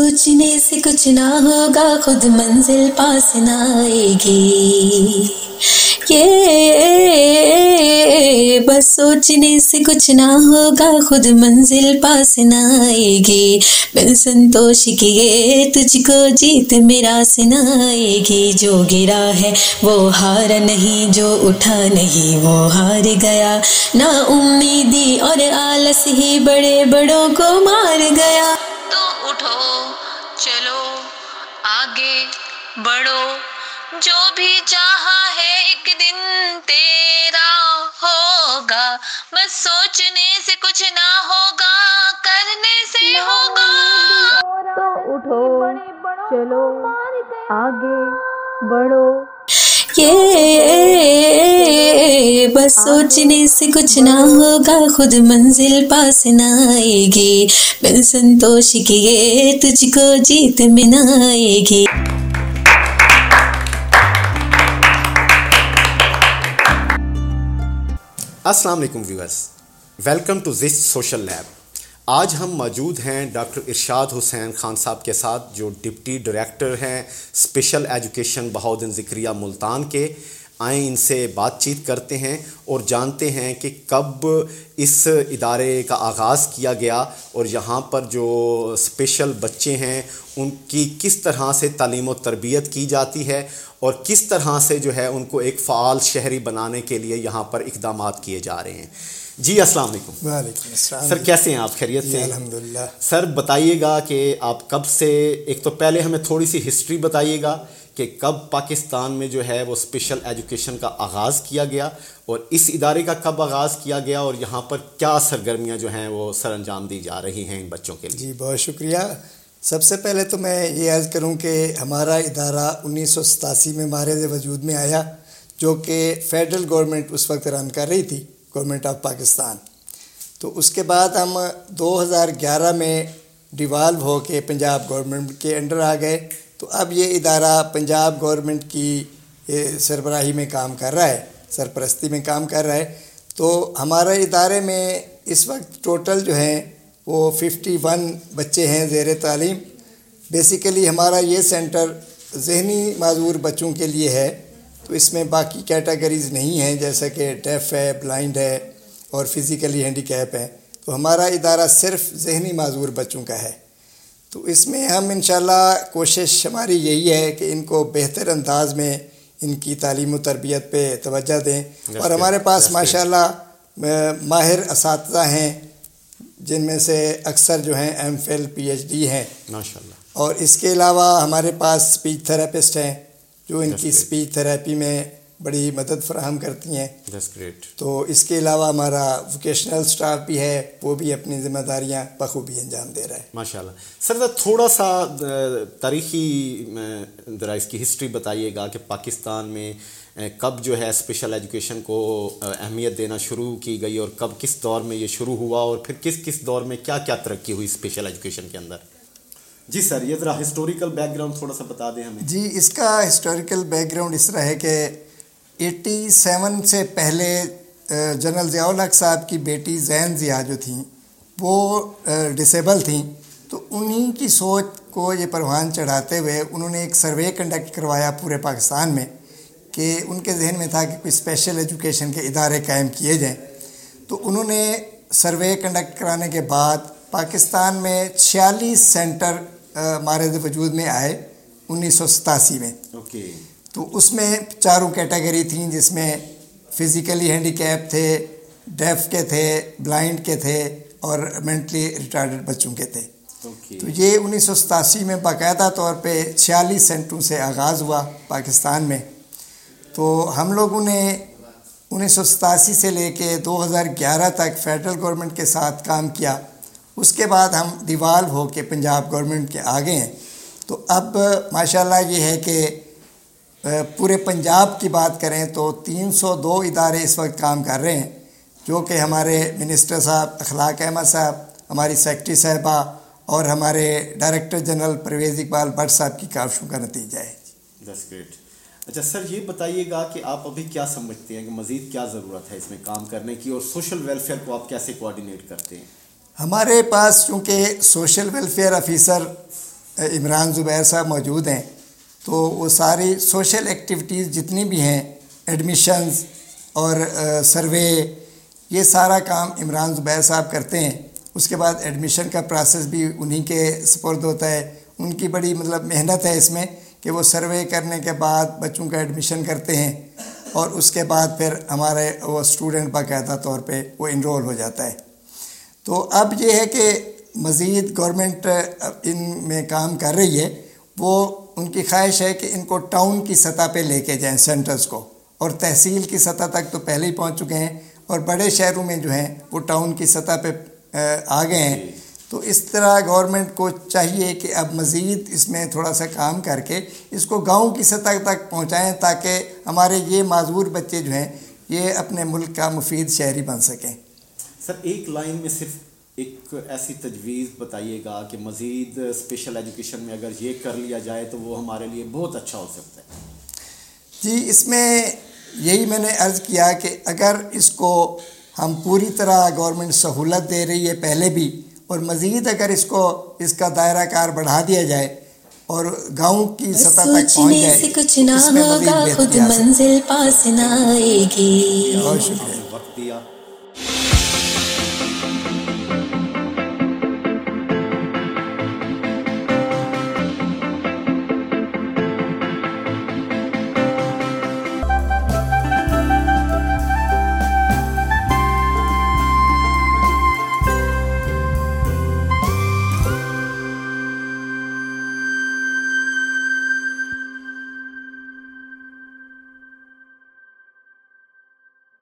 سوچنے سے کچھ نہ ہوگا، خود منزل پاس نہ آئے گی۔ یہ بس سوچنے سے کچھ نہ ہوگا، خود منزل پاس نہ آئے گی۔ بن سنتوش کیے تجھ کو جیت میرا سنا آئے گی۔ جو گرا ہے وہ ہار نہیں، جو اٹھا نہیں، وہ ہار گیا۔ نہ امیدی اور آلس ہی بڑے بڑوں کو مار گیا۔ تو اٹھو۔ آگے بڑھو۔ جو بھی چاہا ہے ایک دن تیرا ہوگا۔ بس سوچنے سے کچھ نہ ہوگا کرنے سے ہوگا۔ تو اٹھو چلو آگے بڑھو۔ یہ بس سوچنے سے کچھ نہ ہوگا، خود منزل پاس نہ آئے گی۔ بن سنتوش کیے تجھ کو جیت میں نہ آئے گی۔ السلام علیکم viewers welcome to this social lab. آج ہم موجود ہیں ڈاکٹر ارشاد حسین خان صاحب کے ساتھ، جو ڈپٹی ڈائریکٹر ہیں اسپیشل ایجوکیشن بہاؤدن ذکریہ ملتان کے۔ آئیں ان سے بات چیت کرتے ہیں اور جانتے ہیں کہ کب اس ادارے کا آغاز کیا گیا اور یہاں پر جو اسپیشل بچے ہیں ان کی کس طرح سے تعلیم و تربیت کی جاتی ہے اور کس طرح سے جو ہے ان کو ایک فعال شہری بنانے کے لیے یہاں پر اقدامات کیے جا رہے ہیں۔ جی السلام علیکم۔ وعلیکم السلام۔ سر کیسے ہیں آپ؟ خیریت سے؟ ہیں؟ الحمد سر بتائیے گا کہ آپ کب سے ایک تو پہلے ہمیں تھوڑی سی ہسٹری بتائیے گا۔ کہ کب پاکستان میں جو ہے وہ اسپیشل ایجوکیشن کا آغاز کیا گیا اور اس ادارے کا کب آغاز کیا گیا اور یہاں پر کیا سرگرمیاں جو ہیں وہ سر انجام دی جا رہی ہیں ان بچوں کے لیے؟ جی بہت شکریہ۔ سب سے پہلے تو میں یہ عرض کروں کہ ہمارا ادارہ انیس سو ستاسی میں مارز وجود میں آیا، جو کہ فیڈرل گورنمنٹ اس وقت رن کر رہی تھی گورنمنٹ آف پاکستان تو اس کے بعد ہم دو ہزار گیارہ میں ڈیوالو ہو کے پنجاب گورنمنٹ کے انڈر آ گئے۔ تو اب یہ ادارہ پنجاب گورنمنٹ کی سربراہی میں کام کر رہا ہے، سرپرستی میں کام کر رہا ہے۔ تو ہمارے ادارے میں اس وقت ٹوٹل جو ہیں، وہ ففٹی ون بچے ہیں زیر تعلیم۔ بیسیکلی ہمارا یہ سینٹر ذہنی معذور بچوں کے لیے ہے۔ تو اس میں باقی کیٹیگریز نہیں ہیں، جیسا کہ ڈیف ہے بلائنڈ ہے اور فزیکلی ہینڈی کیپ ہے تو ہمارا ادارہ صرف ذہنی معذور بچوں کا ہے۔ تو اس میں ہم انشاءاللہ کوشش ہماری یہی ہے کہ ان کو بہتر انداز میں ان کی تعلیم و تربیت پہ توجہ دیں۔ اور ہمارے پاس ماشاءاللہ ماہر اساتذہ ہیں جن میں سے اکثر جو ہیں M Phil P H D ہیں۔ ماشاء اللہ اور اس کے علاوہ ہمارے پاس اسپیچ تھراپسٹ ہیں جو ان کی. اسپیچ تھراپی میں بڑی مدد فراہم کرتی ہیں۔ تو اس کے علاوہ ہمارا ووکیشنل سٹاف بھی ہے وہ بھی اپنی ذمہ داریاں بخوبی انجام دے رہا ہے۔ ماشاء اللہ سر ذرا تھوڑا سا تاریخی ذرا اس کی ہسٹری بتائیے گا کہ پاکستان میں کب جو ہے اسپیشل ایجوکیشن کو اہمیت دینا شروع کی گئی اور کب کس دور میں یہ شروع ہوا اور پھر کس کس دور میں کیا کیا ترقی ہوئی اسپیشل ایجوکیشن کے اندر؟ جی سر یہ ذرا ہسٹوریکل بیک گراؤنڈ تھوڑا سا بتا دیں ہمیں۔ جی اس کا ہسٹوریکل بیک گراؤنڈ اس طرح ہے کہ ایٹی سیون سے پہلے جنرل ضیاء الحق صاحب کی بیٹی زین ضیاء جو تھیں، وہ ڈسیبل تھیں۔ تو انہی کی سوچ کو یہ پروان چڑھاتے ہوئے انہوں نے ایک سروے کنڈکٹ کروایا پورے پاکستان میں کہ ان کے ذہن میں تھا کہ کوئی اسپیشل ایجوکیشن کے ادارے قائم کیے جائیں۔ تو انہوں نے سروے کنڈکٹ کرانے کے بعد پاکستان میں چھیالیس سینٹر مارد وجود میں آئے انیس سو ستاسی میں۔ اوکے۔ تو اس میں چاروں کیٹیگری تھیں جس میں فزیکلی ہینڈی کیپ تھے ڈیف کے تھے بلائنڈ کے تھے اور مینٹلی ریٹارڈڈ بچوں کے تھے۔ تو یہ انیس سو ستاسی میں باقاعدہ طور پہ چھیالیس سینٹروں سے آغاز ہوا پاکستان میں۔ تو ہم لوگوں نے انیس سو ستاسی سے لے کے دو ہزار گیارہ تک فیڈرل گورنمنٹ کے ساتھ کام کیا۔ اس کے بعد ہم ڈیوالو ہو کے پنجاب گورنمنٹ کے آگے ہیں۔ تو اب ماشاءاللہ یہ ہے کہ پورے پنجاب کی بات کریں تو تین سو دو ادارے اس وقت کام کر رہے ہیں جو کہ ہمارے منسٹر صاحب اخلاق احمد صاحب ہماری سیکٹری صاحبہ اور ہمارے ڈائریکٹر جنرل پرویز اقبال بٹ صاحب کی کاوشوں کا نتیجہ ہے۔ گریٹ اچھا سر یہ بتائیے گا کہ آپ ابھی کیا سمجھتے ہیں کہ مزید کیا ضرورت ہے اس میں کام کرنے کی اور سوشل ویلفیئر کو آپ کیسے کوآرڈینیٹ کرتے ہیں؟ ہمارے پاس چونکہ social welfare officer Imran Zubair صاحب موجود ہیں تو وہ ساری سوشل ایکٹیویٹیز جتنی بھی ہیں، ایڈمیشنز اور سروے، یہ سارا کام عمران زبیر صاحب کرتے ہیں۔ اس کے بعد ایڈمیشن کا پروسیس بھی انہی کے سپرد ہوتا ہے۔ ان کی بڑی مطلب محنت ہے اس میں کہ وہ سروے کرنے کے بعد بچوں کا ایڈمیشن کرتے ہیں اور اس کے بعد پھر ہمارے وہ اسٹوڈنٹ باقاعدہ طور پہ وہ انرول ہو جاتا ہے۔ تو اب یہ ہے کہ مزید گورنمنٹ ان میں کام کر رہی ہے۔ وہ ان کی خواہش ہے کہ ان کو ٹاؤن کی سطح پہ لے کے جائیں سینٹرز کو اور تحصیل کی سطح تک تو پہلے ہی پہنچ چکے ہیں اور بڑے شہروں میں جو ہیں وہ ٹاؤن کی سطح پہ آ گئے ہیں۔ تو اس طرح گورنمنٹ کو چاہیے کہ اب مزید اس میں تھوڑا سا کام کر کے اس کو گاؤں کی سطح تک پہنچائیں تاکہ ہمارے یہ معذور بچے جو ہیں یہ اپنے ملک کا مفید شہری بن سکیں۔ سر ایک لائن میں صرف ایک ایسی تجویز بتائیے گا کہ مزید اسپیشل ایجوکیشن میں اگر یہ کر لیا جائے تو وہ ہمارے لیے بہت اچھا ہو سکتا ہے۔ جی اس میں یہی میں نے عرض کیا کہ اگر اس کو ہم پوری طرح گورنمنٹ سہولت دے رہی ہے پہلے بھی اور مزید اگر اس کو اس کا دائرہ کار بڑھا دیا جائے اور گاؤں کی سطح تک پہنچ جائے سے کچھ نہ ہوگا خود منزل پاس نہ آئے گی۔ بہت شکریہ۔